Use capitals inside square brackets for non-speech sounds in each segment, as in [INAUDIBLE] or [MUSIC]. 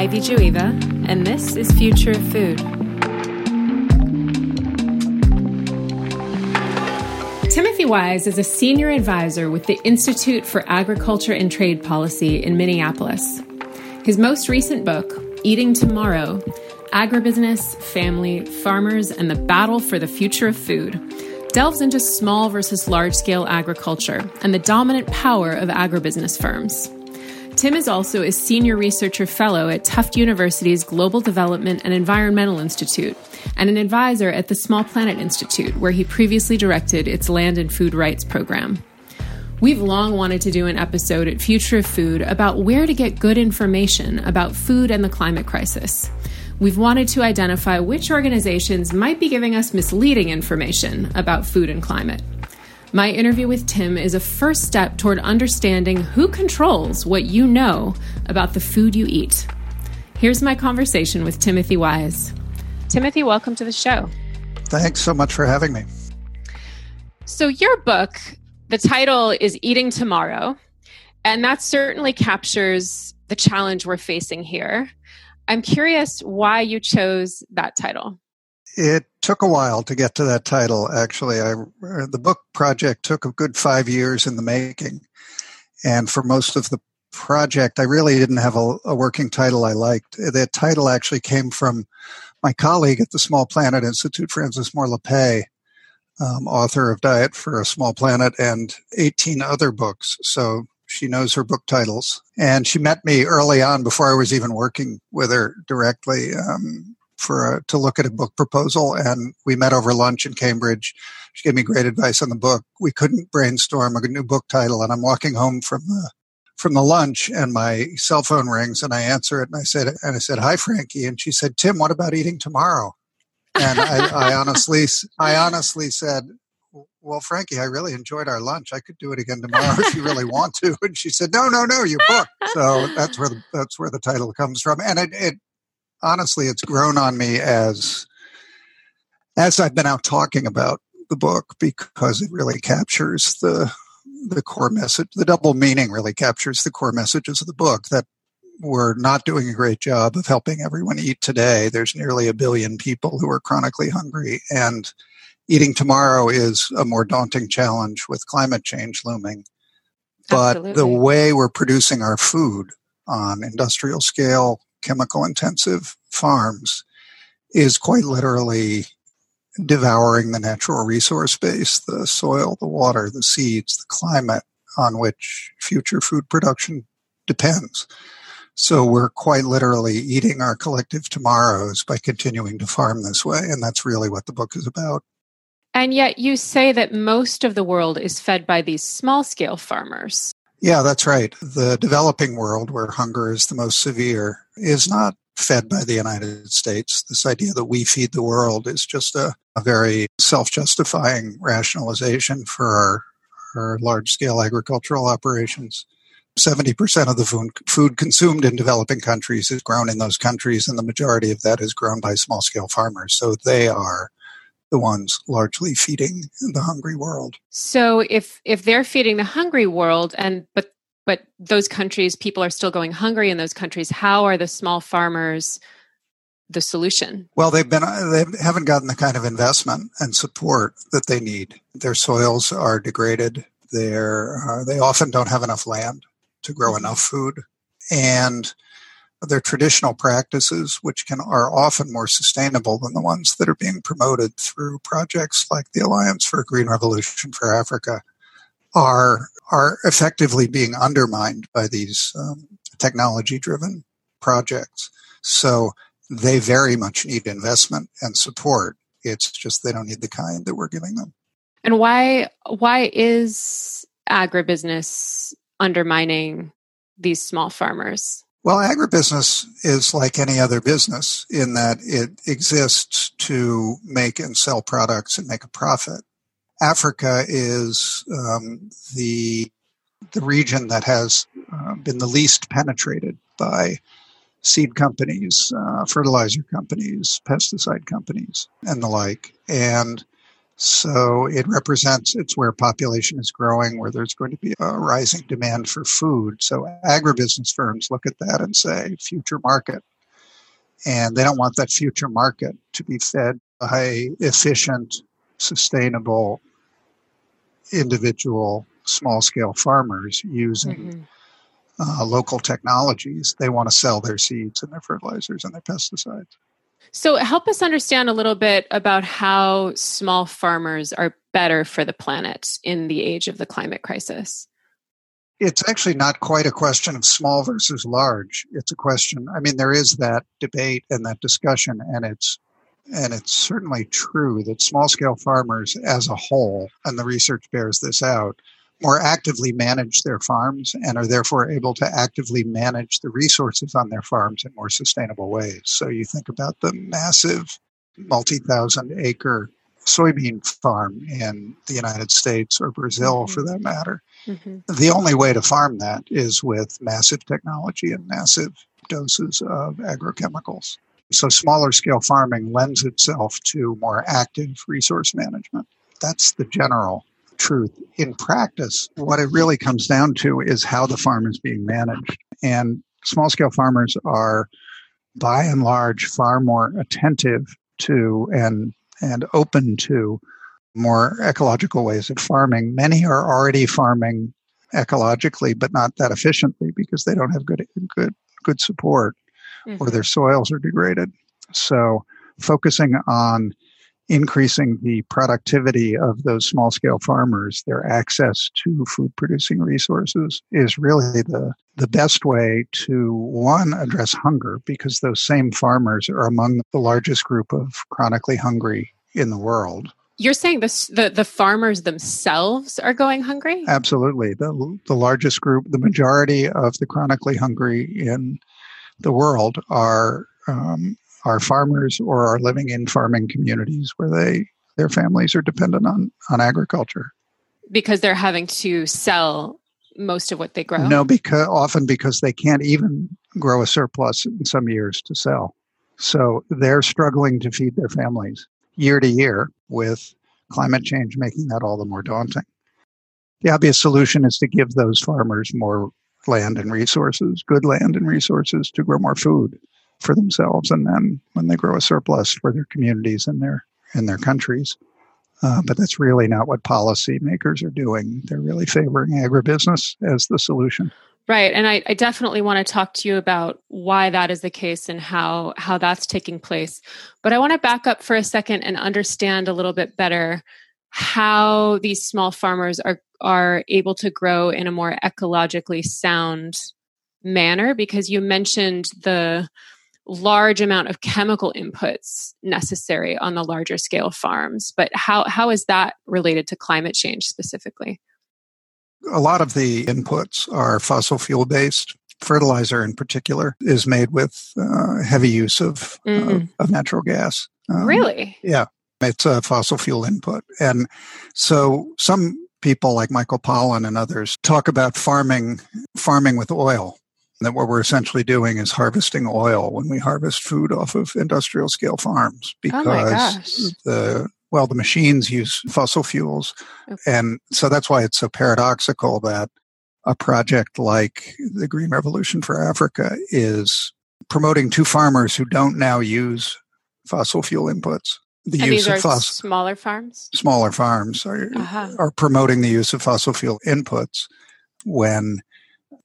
Ivy Jueva, and this is Future of Food. Timothy Wise is a senior advisor with the Institute for Agriculture and Trade Policy in Minneapolis. His most recent book, Eating Tomorrow Agribusiness, Family, Farmers, and the Battle for the Future of Food, delves into small versus large scale agriculture and the dominant power of agribusiness firms. Tim is also a senior researcher fellow at Tufts University's Global Development and Environmental Institute and an advisor at the Small Planet Institute, where he previously directed its land and food rights program. We've long wanted to do an episode at Future of Food about where to get good information about food and the climate crisis. We've wanted to identify which organizations might be giving us misleading information about food and climate. My interview with Tim is a first step toward understanding who controls what you know about the food you eat. Here's my conversation with Timothy Wise. Timothy, welcome to the show. Thanks so much for having me. So, your book, the title is Eating Tomorrow, and that certainly captures the challenge we're facing here. I'm curious why you chose that title. It took a while to get to that title. Actually, I, the book project took a good five years in the making, and for most of the project, I really didn't have a, a working title I liked. That title actually came from my colleague at the Small Planet Institute, Frances Moore Lappé, um, author of Diet for a Small Planet and 18 other books. So she knows her book titles. And she met me early on before I was even working with her directly. Um, for a, to look at a book proposal, and we met over lunch in Cambridge. She gave me great advice on the book. We couldn't brainstorm a new book title, and I'm walking home from the from the lunch, and my cell phone rings, and I answer it, and I said, and I said, "Hi, Frankie," and she said, "Tim, what about eating tomorrow?" And I, I honestly, I honestly said, well, Frankie, I really enjoyed our lunch. I could do it again tomorrow if you really want to. And she said, no, no, no, your book. So that's where the, that's where the title comes from. And it, it honestly, it's grown on me as as I've been out talking about the book because it really captures the the core message. The double meaning really captures the core messages of the book that we're not doing a great job of helping everyone eat today. There's nearly a billion people who are chronically hungry and eating tomorrow is a more daunting challenge with climate change looming. But Absolutely. the way we're producing our food on industrial scale chemical intensive farms is quite literally devouring the natural resource base, the soil, the water, the seeds, the climate on which future food production depends. So we're quite literally eating our collective tomorrows by continuing to farm this way. And that's really what the book is about. And yet you say that most of the world is fed by these small scale farmers. Yeah, that's right. The developing world, where hunger is the most severe, is not fed by the United States. This idea that we feed the world is just a, a very self justifying rationalization for our, our large scale agricultural operations. 70% of the food, consumed in developing countries is grown in those countries, and the majority of that is grown by small scale farmers. So they are the ones largely feeding the hungry world. So if if they're feeding the hungry world and but but those countries people are still going hungry in those countries, how are the small farmers the solution? Well, they've been they haven't gotten the kind of investment and support that they need. Their soils are degraded. They're uh, they often don't have enough land to grow mm-hmm. enough food, and their traditional practices, which can are often more sustainable than the ones that are being promoted through projects like the Alliance for a Green Revolution for Africa, are are effectively being undermined by these um, technology-driven projects. So they very much need investment and support. It's just they don't need the kind that we're giving them. And why why is agribusiness undermining these small farmers? Well, agribusiness is like any other business in that it exists to make and sell products and make a profit. Africa is um, the the region that has uh, been the least penetrated by seed companies, uh, fertilizer companies, pesticide companies, and the like. And So it represents it's where population is growing, where there's going to be a rising demand for food. So agribusiness firms look at that and say future market. And they don't want that future market to be fed by efficient, sustainable, individual small scale farmers using mm-hmm. uh, local technologies. They want to sell their seeds and their fertilizers and their pesticides. So, help us understand a little bit about how small farmers are better for the planet in the age of the climate crisis. It's actually not quite a question of small versus large. It's a question, I mean, there is that debate and that discussion, and it's and it's certainly true that small scale farmers as a whole, and the research bears this out, more actively manage their farms and are therefore able to actively manage the resources on their farms in more sustainable ways. So you think about the massive multi thousand acre soybean farm in the United States or Brazil mm-hmm. for that matter. Mm-hmm. The only way to farm that is with massive technology and massive doses of agrochemicals. So smaller scale farming lends itself to more active resource management. That's the general truth. In practice, what it really comes down to is how the farm is being managed. And small scale farmers are by and large far more attentive to and and open to more ecological ways of farming. Many are already farming ecologically, but not that efficiently because they don't have good good good support mm-hmm. or their soils are degraded. So focusing on increasing the productivity of those small scale farmers, their access to food producing resources is really the, the best way to one, address hunger because those same farmers are among the largest group of chronically hungry in the world. You're saying this, the, the farmers themselves are going hungry? Absolutely. The, the largest group, the majority of the chronically hungry in the world are um, are farmers or are living in farming communities where they their families are dependent on on agriculture. Because they're having to sell most of what they grow? No because often because they can't even grow a surplus in some years to sell. So they're struggling to feed their families year to year with climate change making that all the more daunting. The obvious solution is to give those farmers more land and resources good land and resources to grow more food for themselves and then when they grow a surplus for their communities and their and their countries. Uh, but that's really not what policymakers are doing. They're really favoring agribusiness as the solution. Right, and I, I, definitely want to talk to you about why that is the case and how how that's taking place. But I want to back up for a second and understand a little bit better how these small farmers are are able to grow in a more ecologically sound manner. Because you mentioned the large amount of chemical inputs necessary on the larger scale farms. But how, how is that related to climate change specifically? A lot of the inputs are fossil fuel based. Fertilizer, in particular, is made with uh, heavy use of, mm-hmm. of, of natural gas. Um, really? Yeah, it's a fossil fuel input, and so some people like Michael Pollan and others talk about farming farming with oil that what we're essentially doing is harvesting oil when we harvest food off of industrial scale farms because oh the well the machines use fossil fuels okay. and so that's why it's so paradoxical that a project like the green revolution for africa is promoting two farmers who don't now use fossil fuel inputs the and use of fossil smaller farms smaller farms are, uh-huh. are promoting the use of fossil fuel inputs when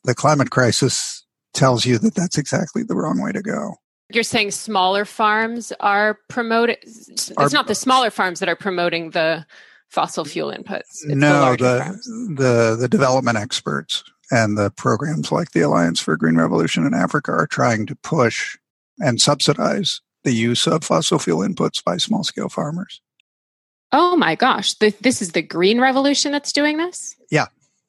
the climate crisis tells you that that's exactly the wrong way to go. You're saying smaller farms are promoting. It's are, not the smaller farms that are promoting the fossil fuel inputs. It's no, the the, the, the development experts and the programs like the Alliance for Green Revolution in Africa are trying to push and subsidize the use of fossil fuel inputs by small scale farmers. Oh my gosh! This is the Green Revolution that's doing this. Yeah,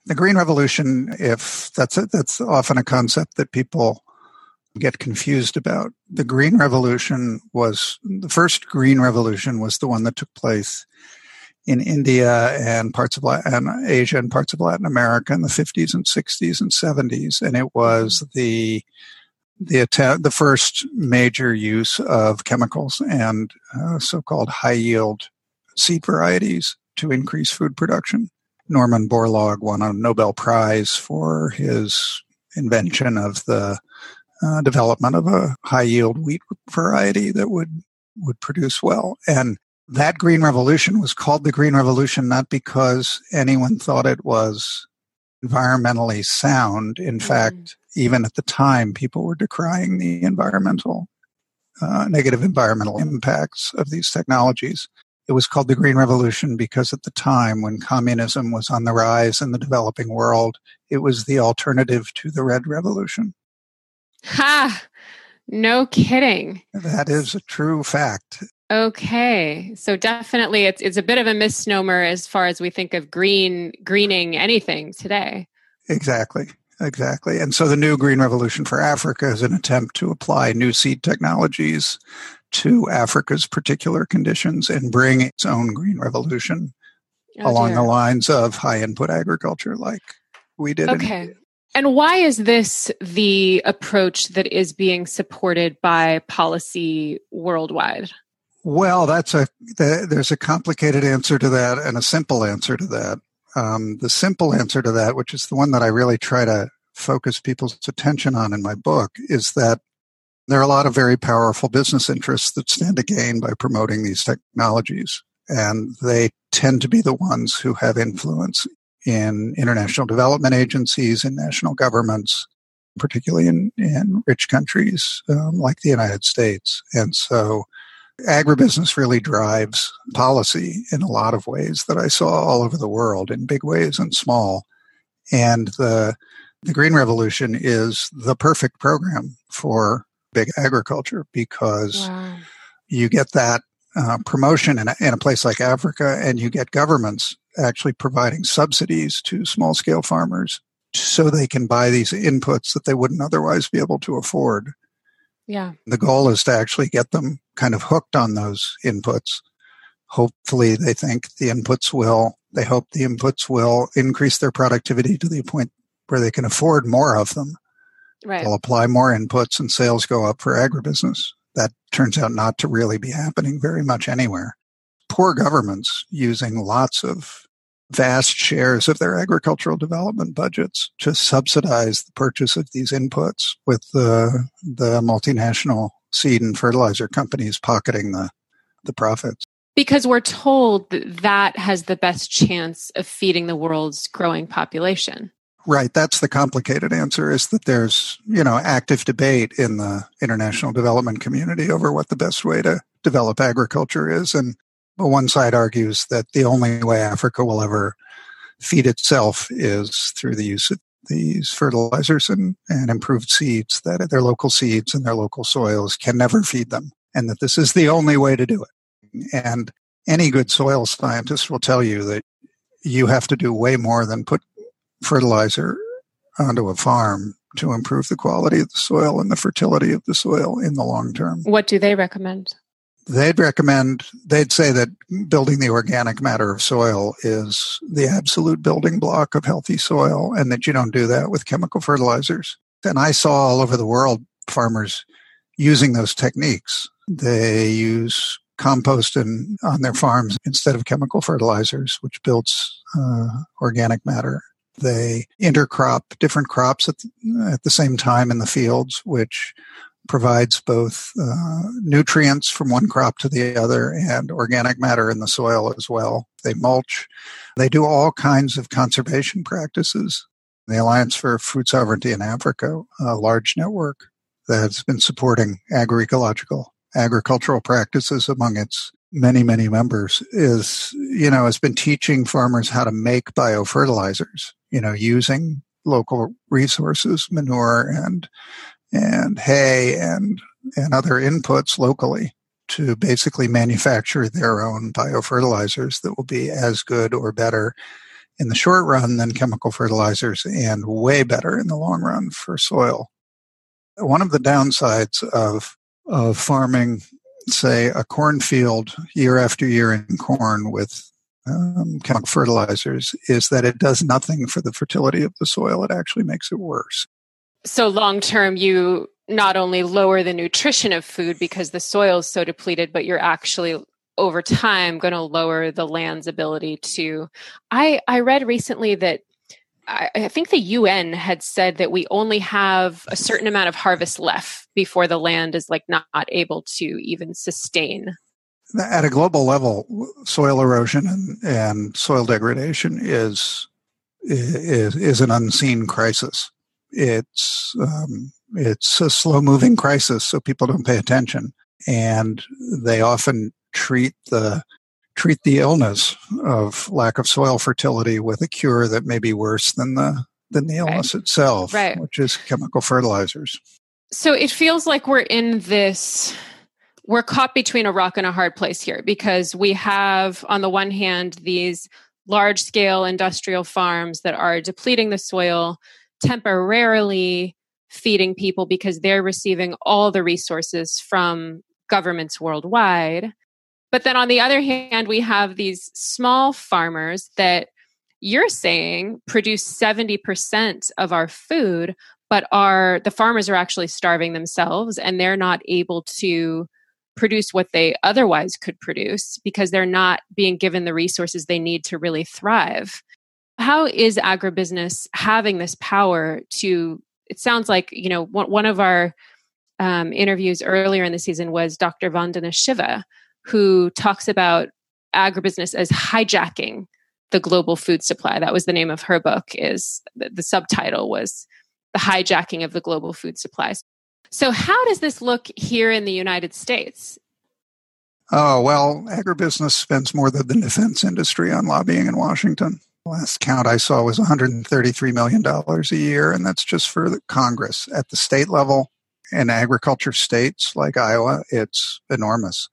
the green revolution if that's a, that's often a concept that people get confused about the green revolution was the first green revolution was the one that took place in India and parts of Latin, Asia and parts of Latin America in the 50s and 60s and 70s and it was mm-hmm. the the attempt, the first major use of chemicals and uh, so-called high yield seed varieties to increase food production. Norman Borlaug won a Nobel Prize for his invention of the uh, development of a high yield wheat variety that would would produce well. And that green revolution was called the green revolution not because anyone thought it was environmentally sound. In mm-hmm. fact, even at the time, people were decrying the environmental uh, negative environmental impacts of these technologies. It was called the Green Revolution because at the time when communism was on the rise in the developing world, it was the alternative to the Red Revolution. Ha! No kidding. That is a true fact. Okay. So definitely it's it's a bit of a misnomer as far as we think of green greening anything today. Exactly. Exactly. And so the new Green Revolution for Africa is an attempt to apply new seed technologies to Africa's particular conditions and bring its own green revolution oh, along dear. the lines of high input agriculture like we did. Okay. and why is this the approach that is being supported by policy worldwide? Well, that's a there's a complicated answer to that and a simple answer to that. Um, the simple answer to that, which is the one that I really try to focus people's attention on in my book, is that there are a lot of very powerful business interests that stand to gain by promoting these technologies. And they tend to be the ones who have influence in international development agencies and national governments, particularly in, in rich countries um, like the United States. And so agribusiness really drives policy in a lot of ways that I saw all over the world in big ways and small. And the, the Green Revolution is the perfect program for big agriculture because wow. you get that uh, promotion in a, in a place like Africa and you get governments actually providing subsidies to small scale farmers so they can buy these inputs that they wouldn't otherwise be able to afford. Yeah. The goal is to actually get them kind of hooked on those inputs. Hopefully they think the inputs will, they hope the inputs will increase their productivity to the point where they can afford more of them. Right. They'll apply more inputs and sales go up for agribusiness. That turns out not to really be happening very much anywhere. Poor governments using lots of vast shares of their agricultural development budgets to subsidize the purchase of these inputs with the, the multinational seed and fertilizer companies pocketing the, the profits. Because we're told that that has the best chance of feeding the world's growing population. Right. That's the complicated answer is that there's, you know, active debate in the international development community over what the best way to develop agriculture is. And one side argues that the only way Africa will ever feed itself is through the use of these fertilizers and, and improved seeds that their local seeds and their local soils can never feed them. And that this is the only way to do it. And any good soil scientist will tell you that you have to do way more than put fertilizer onto a farm to improve the quality of the soil and the fertility of the soil in the long term. What do they recommend? they'd recommend, they'd say that building the organic matter of soil is the absolute building block of healthy soil and that you don't do that with chemical fertilizers. And I saw all over the world farmers using those techniques. They use compost in, on their farms instead of chemical fertilizers, which builds uh, organic matter. They intercrop different crops at the, at the same time in the fields, which provides both uh, nutrients from one crop to the other and organic matter in the soil as well. They mulch. They do all kinds of conservation practices. The Alliance for Food Sovereignty in Africa, a large network that has been supporting agroecological agricultural practices among its many, many members is, you know, has been teaching farmers how to make biofertilizers, you know, using local resources, manure and and hay and and other inputs locally to basically manufacture their own biofertilizers that will be as good or better in the short run than chemical fertilizers and way better in the long run for soil. One of the downsides of of farming, say, a cornfield year after year in corn with um, chemical fertilizers is that it does nothing for the fertility of the soil. It actually makes it worse. So long term, you not only lower the nutrition of food because the soil is so depleted, but you're actually over time going to lower the land's ability to i i read recently that I, I think the UN had said that we only have a certain amount of harvest left before the land is like not able to even sustain at a global level, soil erosion and, and soil degradation is is is an unseen crisis. It's um, it's a slow moving crisis, so people don't pay attention, and they often treat the treat the illness of lack of soil fertility with a cure that may be worse than the than the illness right. itself, right. which is chemical fertilizers. So it feels like we're in this we're caught between a rock and a hard place here because we have on the one hand these large scale industrial farms that are depleting the soil temporarily feeding people because they're receiving all the resources from governments worldwide but then on the other hand, we have these small farmers that you're saying produce 70% of our food, but are the farmers are actually starving themselves and they're not able to produce what they otherwise could produce because they're not being given the resources they need to really thrive. How is agribusiness having this power to? It sounds like, you know, one of our um, interviews earlier in the season was Dr. Vandana Shiva, who talks about agribusiness as hijacking the global food supply. That was the name of her book. Is the, the subtitle was the hijacking of the global food supplies. So, how does this look here in the United States? Oh, well, agribusiness spends more than the defense industry on lobbying in Washington. Last count I saw was $133 million a year, and that's just for the Congress. At the state level, in agriculture states like Iowa, it's enormous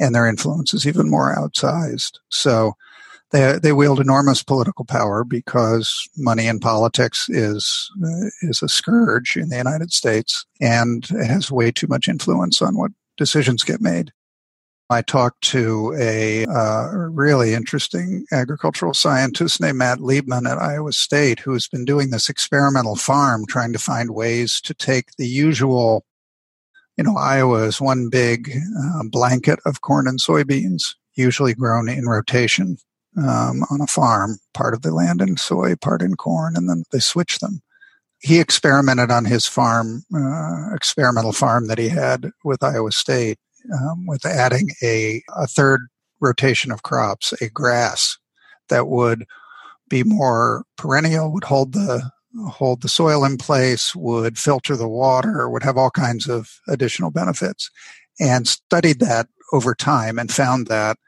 and their influence is even more outsized. So they they wield enormous political power because money in politics is uh, is a scourge in the United States and has way too much influence on what decisions get made. I talked to a uh, really interesting agricultural scientist named Matt Liebman at Iowa State who has been doing this experimental farm trying to find ways to take the usual you know, Iowa is one big uh, blanket of corn and soybeans, usually grown in rotation um, on a farm, part of the land in soy, part in corn, and then they switch them. He experimented on his farm, uh, experimental farm that he had with Iowa State, um, with adding a, a third rotation of crops, a grass that would be more perennial, would hold the hold the soil in place, would filter the water, would have all kinds of additional benefits. And studied that over time and found that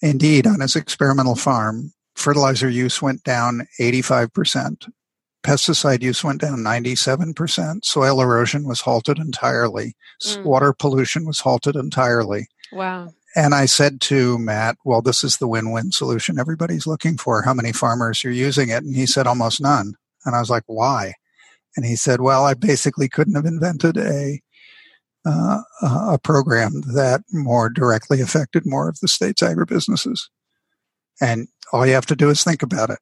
indeed on his experimental farm, fertilizer use went down 85%, pesticide use went down 97%, soil erosion was halted entirely, mm. water pollution was halted entirely. Wow. And I said to Matt, well, this is the win win solution everybody's looking for. How many farmers are using it? And he said, almost none. And I was like, why? And he said, well, I basically couldn't have invented a, uh, a program that more directly affected more of the state's agribusinesses. And all you have to do is think about it.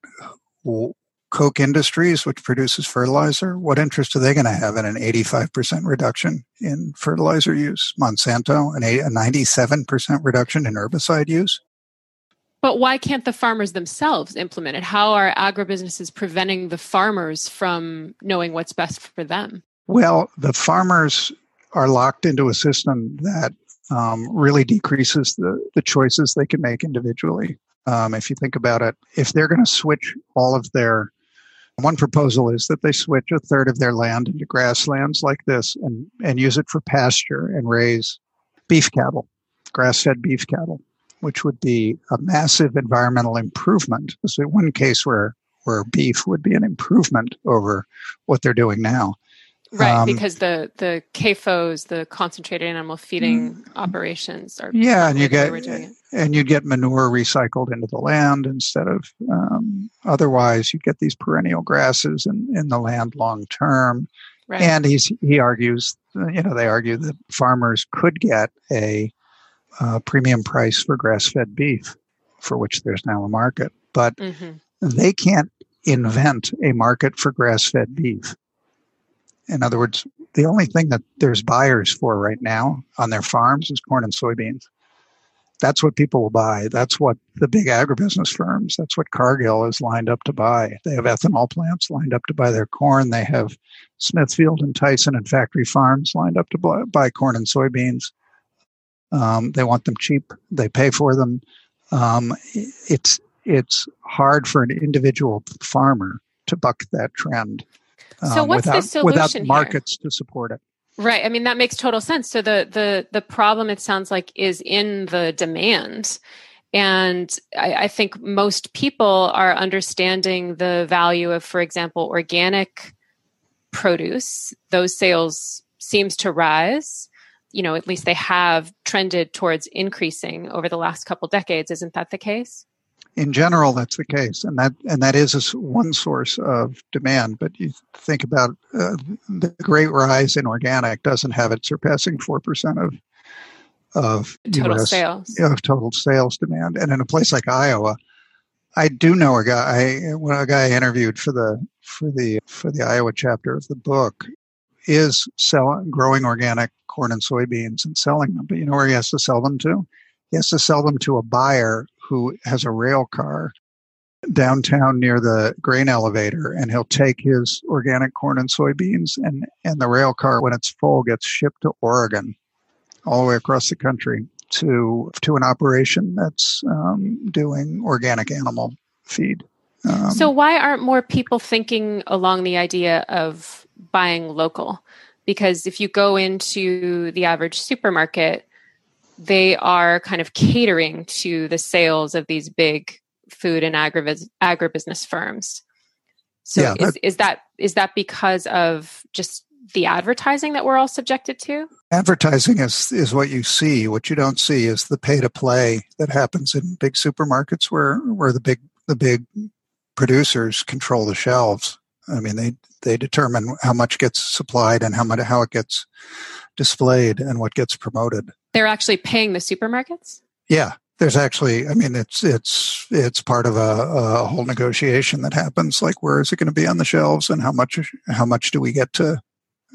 Koch Industries, which produces fertilizer, what interest are they going to have in an 85% reduction in fertilizer use? Monsanto, an a 97% reduction in herbicide use? But why can't the farmers themselves implement it? How are agribusinesses preventing the farmers from knowing what's best for them? Well, the farmers are locked into a system that um, really decreases the, the choices they can make individually. Um, if you think about it, if they're going to switch all of their one proposal is that they switch a third of their land into grasslands like this and, and use it for pasture and raise beef cattle, grass fed beef cattle which would be a massive environmental improvement. So one case where where beef would be an improvement over what they're doing now. Right, um, because the the CAFOs, the concentrated animal feeding mm, operations, are yeah, and you get and you get manure recycled into the land instead of um, otherwise you get these perennial grasses in, in the land long term. Right. And he's he argues, you know, they argue that farmers could get a uh, premium price for grass fed beef, for which there's now a market. But mm-hmm. they can't invent a market for grass fed beef. In other words, the only thing that there's buyers for right now on their farms is corn and soybeans. that's what people will buy. That's what the big agribusiness firms, that's what Cargill is lined up to buy. They have ethanol plants lined up to buy their corn. They have Smithfield and Tyson and factory farms lined up to buy corn and soybeans. Um, they want them cheap. They pay for them. Um, it's it's hard for an individual farmer to buck that trend. Um, so what's without, the solution without markets here? to support it? Right. I mean, that makes total sense. So the the the problem it sounds like is in the demand. And I, I think most people are understanding the value of, for example, organic produce. Those sales seems to rise. You know, at least they have trended towards increasing over the last couple decades. Isn't that the case? in general, that's the case, and that and that is one source of demand. But you think about uh, the great rise in organic doesn't have it surpassing four percent of of total US, sales of total sales demand, and in a place like Iowa, I do know a guy. When a guy I interviewed for the for the for the Iowa chapter of the book is selling growing organic corn and soybeans and selling them. But you know where he has to sell them to? He has to sell them to a buyer who has a rail car downtown near the grain elevator and he'll take his organic corn and soybeans and, and the rail car when it's full gets shipped to Oregon all the way across the country to to an operation that's um, doing organic animal feed. Um, so why aren't more people thinking along the idea of buying local? Because if you go into the average supermarket, they are kind of catering to the sales of these big food and agribusiness, agribusiness firms. So yeah, is, is that is that because of just the advertising that we're all subjected to? Advertising is is what you see. What you don't see is the pay to play that happens in big supermarkets where where the big the big producers control the shelves. I mean they they determine how much gets supplied and how much how it gets displayed and what gets promoted. They're actually paying the supermarkets? Yeah. There's actually, I mean, it's it's it's part of a, a whole negotiation that happens. Like, where is it going to be on the shelves, and how much how much do we get to,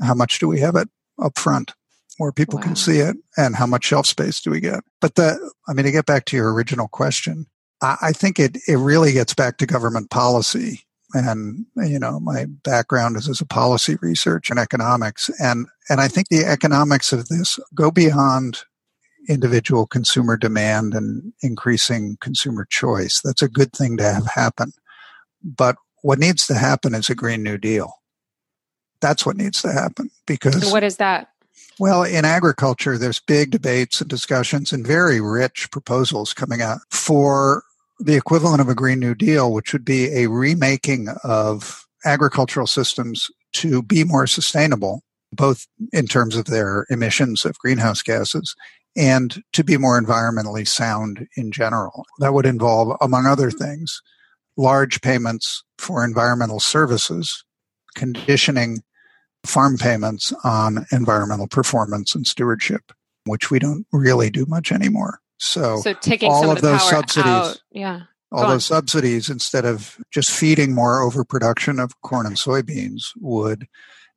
how much do we have it up front, where people wow. can see it, and how much shelf space do we get? But the, I mean, to get back to your original question, I, I think it it really gets back to government policy and you know my background is as a policy research and economics. And and i think the economics of this go beyond individual consumer demand and increasing consumer choice. That's a good thing to have happen. But what needs to happen is a green new deal. That's what needs to happen because so what is that? Well, in agriculture, there's big debates and discussions and very rich proposals coming out for the equivalent of a Green New Deal, which would be a remaking of agricultural systems to be more sustainable, both in terms of their emissions of greenhouse gases and to be more environmentally sound in general. That would involve, among other things, large payments for environmental services, conditioning farm payments on environmental performance and stewardship, which we don't really do much anymore. So, so taking all of, those subsidies, out, yeah, all Go those on. subsidies, instead of just feeding more overproduction of corn and soybeans, would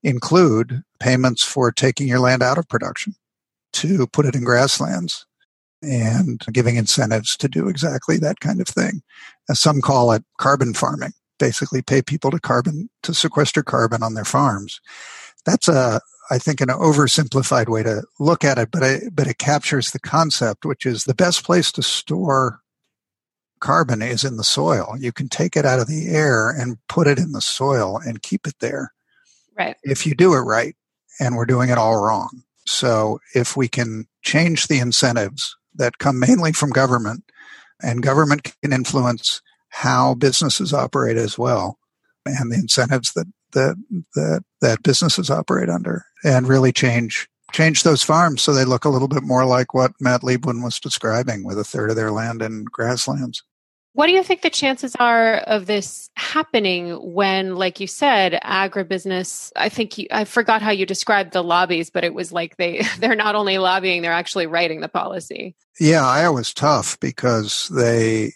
include payments for taking your land out of production to put it in grasslands and giving incentives to do exactly that kind of thing. As some call it carbon farming, basically pay people to carbon, to sequester carbon on their farms. That's a, I think, an oversimplified way to look at it, but I, but it captures the concept, which is the best place to store carbon is in the soil. You can take it out of the air and put it in the soil and keep it there. Right. If you do it right, and we're doing it all wrong. So if we can change the incentives that come mainly from government, and government can influence how businesses operate as well, and the incentives that that that that businesses operate under and really change change those farms so they look a little bit more like what Matt Liebman was describing with a third of their land in grasslands. What do you think the chances are of this happening when, like you said, agribusiness? I think you, I forgot how you described the lobbies, but it was like they [LAUGHS] they're not only lobbying, they're actually writing the policy. Yeah, Iowa's tough because they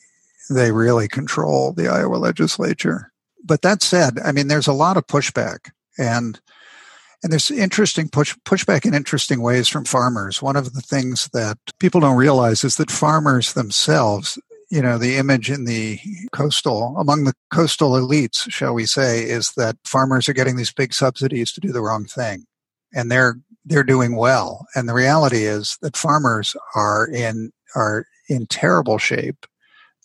they really control the Iowa legislature but that said, I mean, there's a lot of pushback, and And there's interesting push pushback in interesting ways from farmers. One of the things that people don't realize is that farmers themselves, you know, the image in the coastal among the coastal elites, shall we say, is that farmers are getting these big subsidies to do the wrong thing. And they're they're doing well. And the reality is that farmers are in are in terrible shape.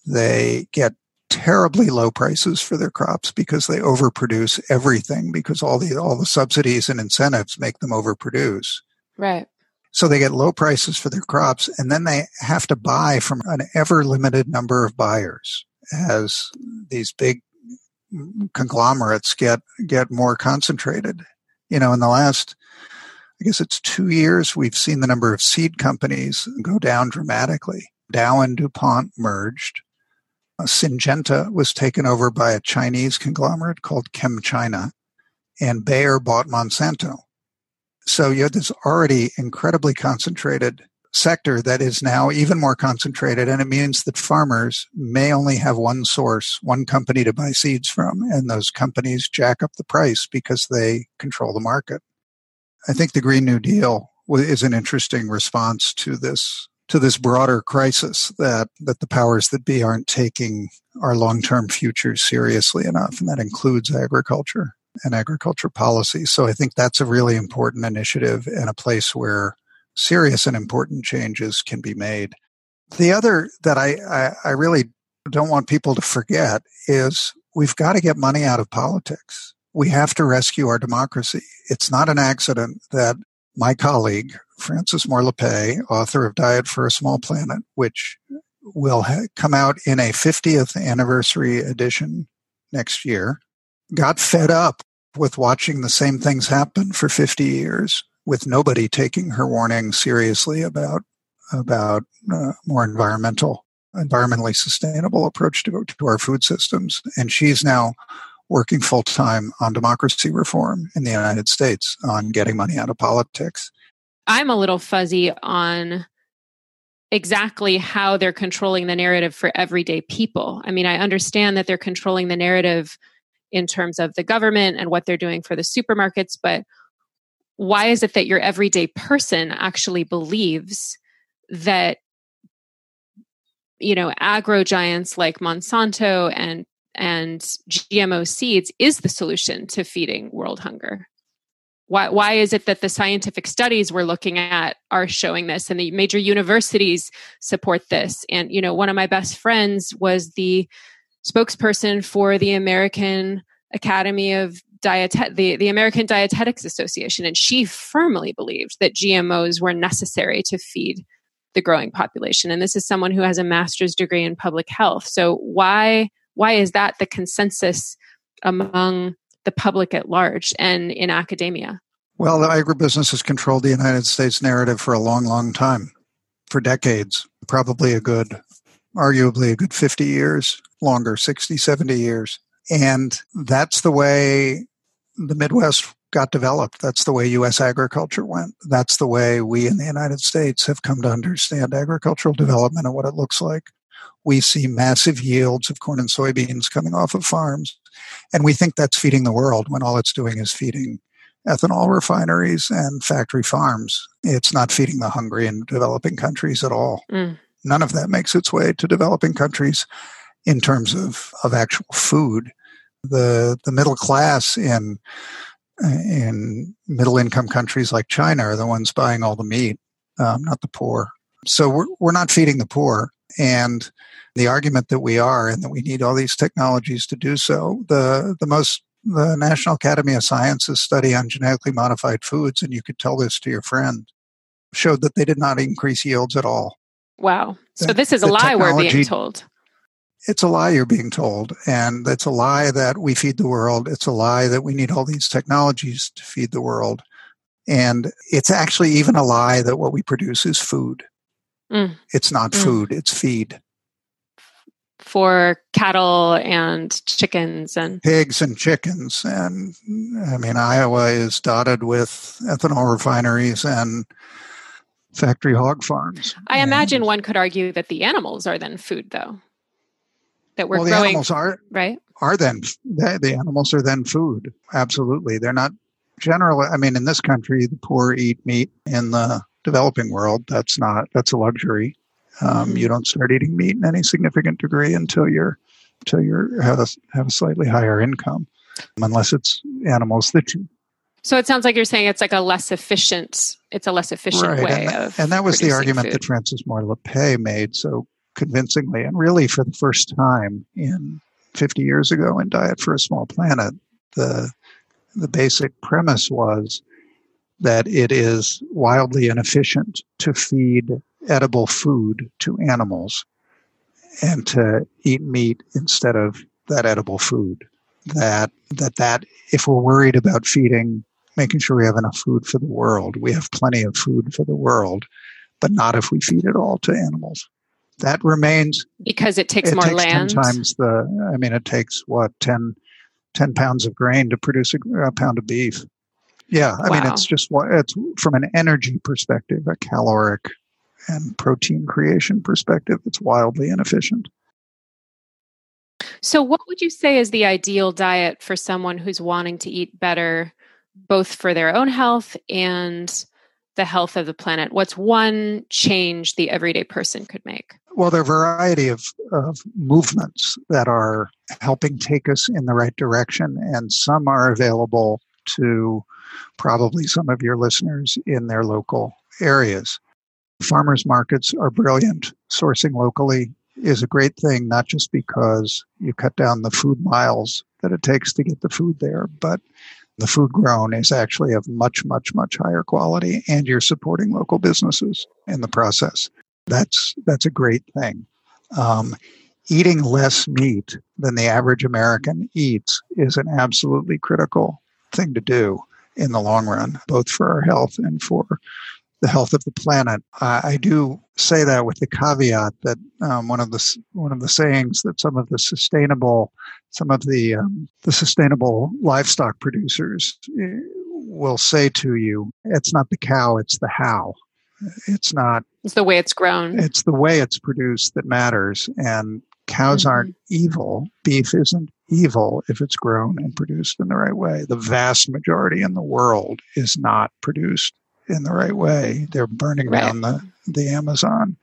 They get terribly low prices for their crops because they overproduce everything because all the all the subsidies and incentives make them overproduce. Right. So they get low prices for their crops and then they have to buy from an ever limited number of buyers as these big conglomerates get get more concentrated. You know, in the last I guess it's 2 years we've seen the number of seed companies go down dramatically. Dow and DuPont merged Syngenta was taken over by a Chinese conglomerate called ChemChina, and Bayer bought Monsanto. So you had this already incredibly concentrated sector that is now even more concentrated, and it means that farmers may only have one source, one company to buy seeds from, and those companies jack up the price because they control the market. I think the Green New Deal is an interesting response to this to this broader crisis that, that the powers that be aren't taking our long-term future seriously enough. And that includes agriculture and agriculture policy. So I think that's a really important initiative and a place where serious and important changes can be made. The other that I, I, I really don't want people to forget is we've got to get money out of politics. We have to rescue our democracy. It's not an accident that my colleague, Frances Moore Lappé, author of Diet for a Small Planet, which will ha- come out in a 50th anniversary edition next year, got fed up with watching the same things happen for 50 years with nobody taking her warning seriously about about uh, more environmental environmentally sustainable approach to, to our food systems and she's now working full time on democracy reform in the United States on getting money out of politics. I'm a little fuzzy on exactly how they're controlling the narrative for everyday people. I mean, I understand that they're controlling the narrative in terms of the government and what they're doing for the supermarkets, but why is it that your everyday person actually believes that you know agro giants like Monsanto and and GMO seeds is the solution to feeding world hunger? Why, why is it that the scientific studies we're looking at are showing this and the major universities support this? And, you know, one of my best friends was the spokesperson for the American Academy of Diet, the, the American Dietetics Association, and she firmly believed that GMOs were necessary to feed the growing population. And this is someone who has a master's degree in public health. So why why is that the consensus among the public at large and in academia? Well, the agribusiness has controlled the United States narrative for a long, long time, for decades, probably a good, arguably a good 50 years, longer, 60, 70 years. And that's the way the Midwest got developed. That's the way U.S. agriculture went. That's the way we in the United States have come to understand agricultural development and what it looks like we see massive yields of corn and soybeans coming off of farms. And we think that's feeding the world when all it's doing is feeding ethanol refineries and factory farms. It's not feeding the hungry in developing countries at all. Mm. None of that makes its way to developing countries in terms of, of actual food. The the middle class in in middle income countries like China are the ones buying all the meat, um, not the poor. So we're we're not feeding the poor. And the argument that we are and that we need all these technologies to do so, the, the most the National Academy of Sciences study on genetically modified foods, and you could tell this to your friend, showed that they did not increase yields at all. Wow. So this is a lie we're being told. It's a lie you're being told. And it's a lie that we feed the world. It's a lie that we need all these technologies to feed the world. And it's actually even a lie that what we produce is food. Mm. It's not mm. food, it's feed. For cattle and chickens and pigs and chickens. And I mean, Iowa is dotted with ethanol refineries and factory hog farms. I and, imagine one could argue that the animals are then food, though. That we're well, growing, the animals are right. Are then the animals are then food? Absolutely, they're not generally, I mean, in this country, the poor eat meat. In the developing world, that's not that's a luxury. Um, mm-hmm. You don't start eating meat in any significant degree until you're until you have a, have a slightly higher income, unless it's animals that you. So it sounds like you're saying it's like a less efficient. It's a less efficient right. way and, of. And that was the argument food. that Frances Moore Lappé made so convincingly, and really for the first time in 50 years ago in Diet for a Small Planet, the the basic premise was that it is wildly inefficient to feed edible food to animals and to eat meat instead of that edible food. That that that if we're worried about feeding, making sure we have enough food for the world, we have plenty of food for the world, but not if we feed it all to animals. That remains because it takes it more takes land. Ten times the. I mean, it takes what 10, 10 pounds of grain to produce a, a pound of beef. Yeah, I wow. mean, it's just what it's from an energy perspective, a caloric and protein creation perspective, it's wildly inefficient. So, what would you say is the ideal diet for someone who's wanting to eat better, both for their own health and the health of the planet? What's one change the everyday person could make? Well, there are a variety of, of movements that are helping take us in the right direction, and some are available to probably some of your listeners in their local areas. Farmers markets are brilliant. Sourcing locally is a great thing, not just because you cut down the food miles that it takes to get the food there, but the food grown is actually of much, much, much higher quality, and you're supporting local businesses in the process. That's that's a great thing. Um, eating less meat than the average American eats is an absolutely critical thing to do in the long run, both for our health and for the health of the planet. I, I do say that with the caveat that um, one of the one of the sayings that some of the sustainable some of the um, the sustainable livestock producers eh, will say to you, "It's not the cow; it's the how." It's not. It's the way it's grown. It's the way it's produced that matters, and cows mm-hmm. aren't evil. Beef isn't evil if it's grown and produced in the right way. The vast majority in the world is not produced in the right way. They're burning right. down the, the Amazon.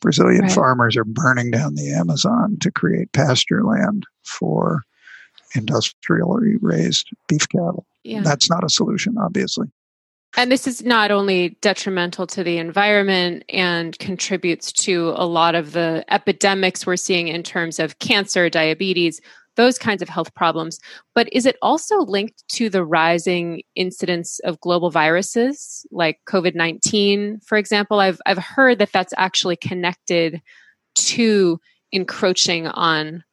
Brazilian right. farmers are burning down the Amazon to create pasture land for industrially raised beef cattle. Yeah. That's not a solution, obviously. And this is not only detrimental to the environment and contributes to a lot of the epidemics we're seeing in terms of cancer, diabetes, those kinds of health problems. But is it also linked to the rising incidence of global viruses like COVID 19, for example? I've, I've heard that that's actually connected to encroaching on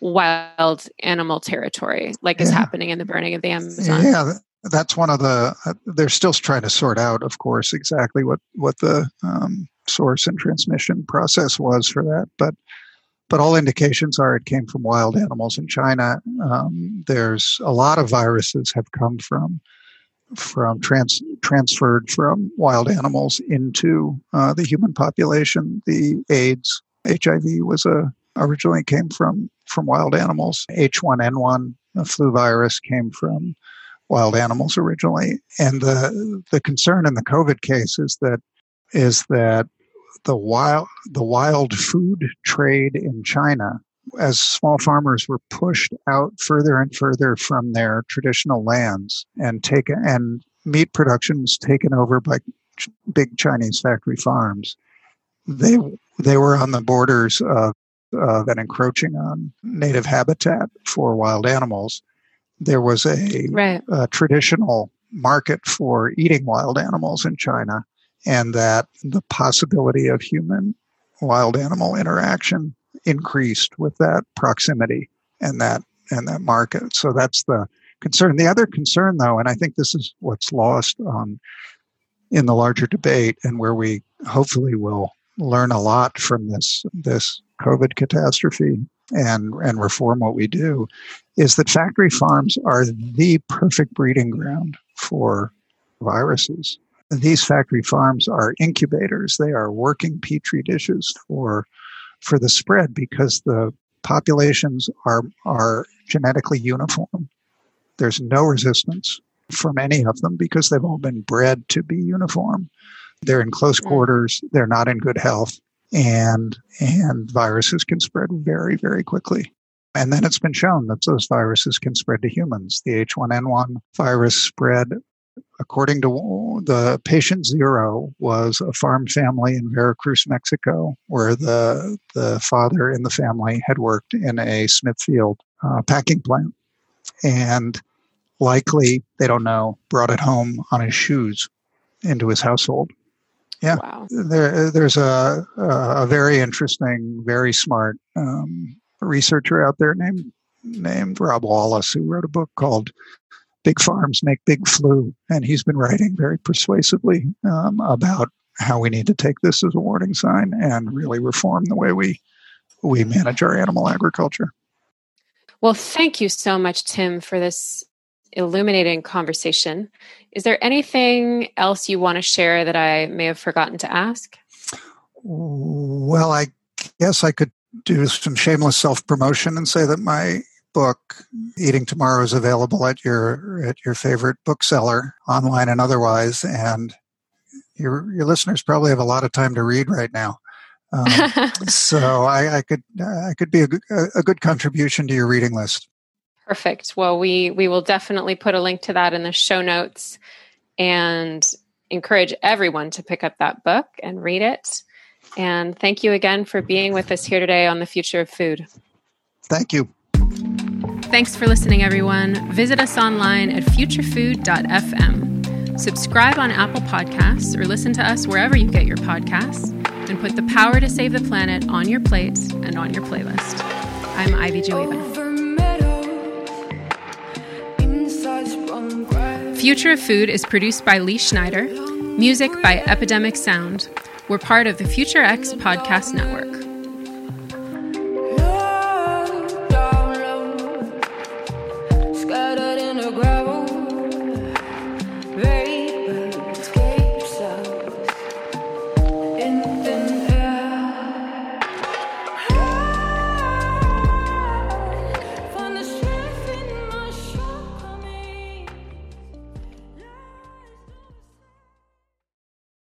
wild animal territory, like yeah. is happening in the burning of the Amazon. Yeah, that's one of the. Uh, they're still trying to sort out, of course, exactly what what the um, source and transmission process was for that, but but all indications are it came from wild animals in China. Um, there's a lot of viruses have come from from trans, transferred from wild animals into uh, the human population. The AIDS, HIV was a originally came from from wild animals. H1N1, the flu virus, came from wild animals originally. And the the concern in the COVID case is that is that the wild the wild food trade in China as small farmers were pushed out further and further from their traditional lands and taken and meat production was taken over by ch- big Chinese factory farms. They they were on the borders of of and encroaching on native habitat for wild animals. There was a, right. a traditional market for eating wild animals in China and that the possibility of human wild animal interaction increased with that proximity and that and that market. So that's the concern. The other concern though, and I think this is what's lost on in the larger debate and where we hopefully will learn a lot from this this COVID catastrophe and and reform what we do is that factory farms are the perfect breeding ground for viruses these factory farms are incubators. They are working petri dishes for for the spread because the populations are are genetically uniform. There's no resistance from any of them because they've all been bred to be uniform. They're in close mm. quarters. They're not in good health and, and viruses can spread very, very quickly. And then it's been shown that those viruses can spread to humans. The H1N1 virus spread, according to the patient zero, was a farm family in Veracruz, Mexico, where the, the father in the family had worked in a Smithfield uh, packing plant. And likely, they don't know, brought it home on his shoes into his household. Yeah, wow. there, there's a, a very interesting, very smart um, researcher out there named named Rob Wallace who wrote a book called "Big Farms Make Big Flu," and he's been writing very persuasively um, about how we need to take this as a warning sign and really reform the way we we manage our animal agriculture. Well, thank you so much, Tim, for this illuminating conversation. Is there anything else you want to share that I may have forgotten to ask? Well, I guess I could do some shameless self promotion and say that my book eating tomorrow is available at your at your favorite bookseller online and otherwise and your your listeners probably have a lot of time to read right now um, [LAUGHS] so I, I, could I could be a, a good contribution to your reading list Perfect. Well, we we will definitely put a link to that in the show notes and encourage everyone to pick up that book and read it. And thank you again for being with us here today on the future of food. Thank you. Thanks for listening, everyone. Visit us online at futurefood.fm. Subscribe on Apple Podcasts or listen to us wherever you get your podcasts and put the power to save the planet on your plate and on your playlist. I'm Ivy Jueva. Future of Food is produced by Lee Schneider, music by Epidemic Sound. We're part of the Future X Podcast Network.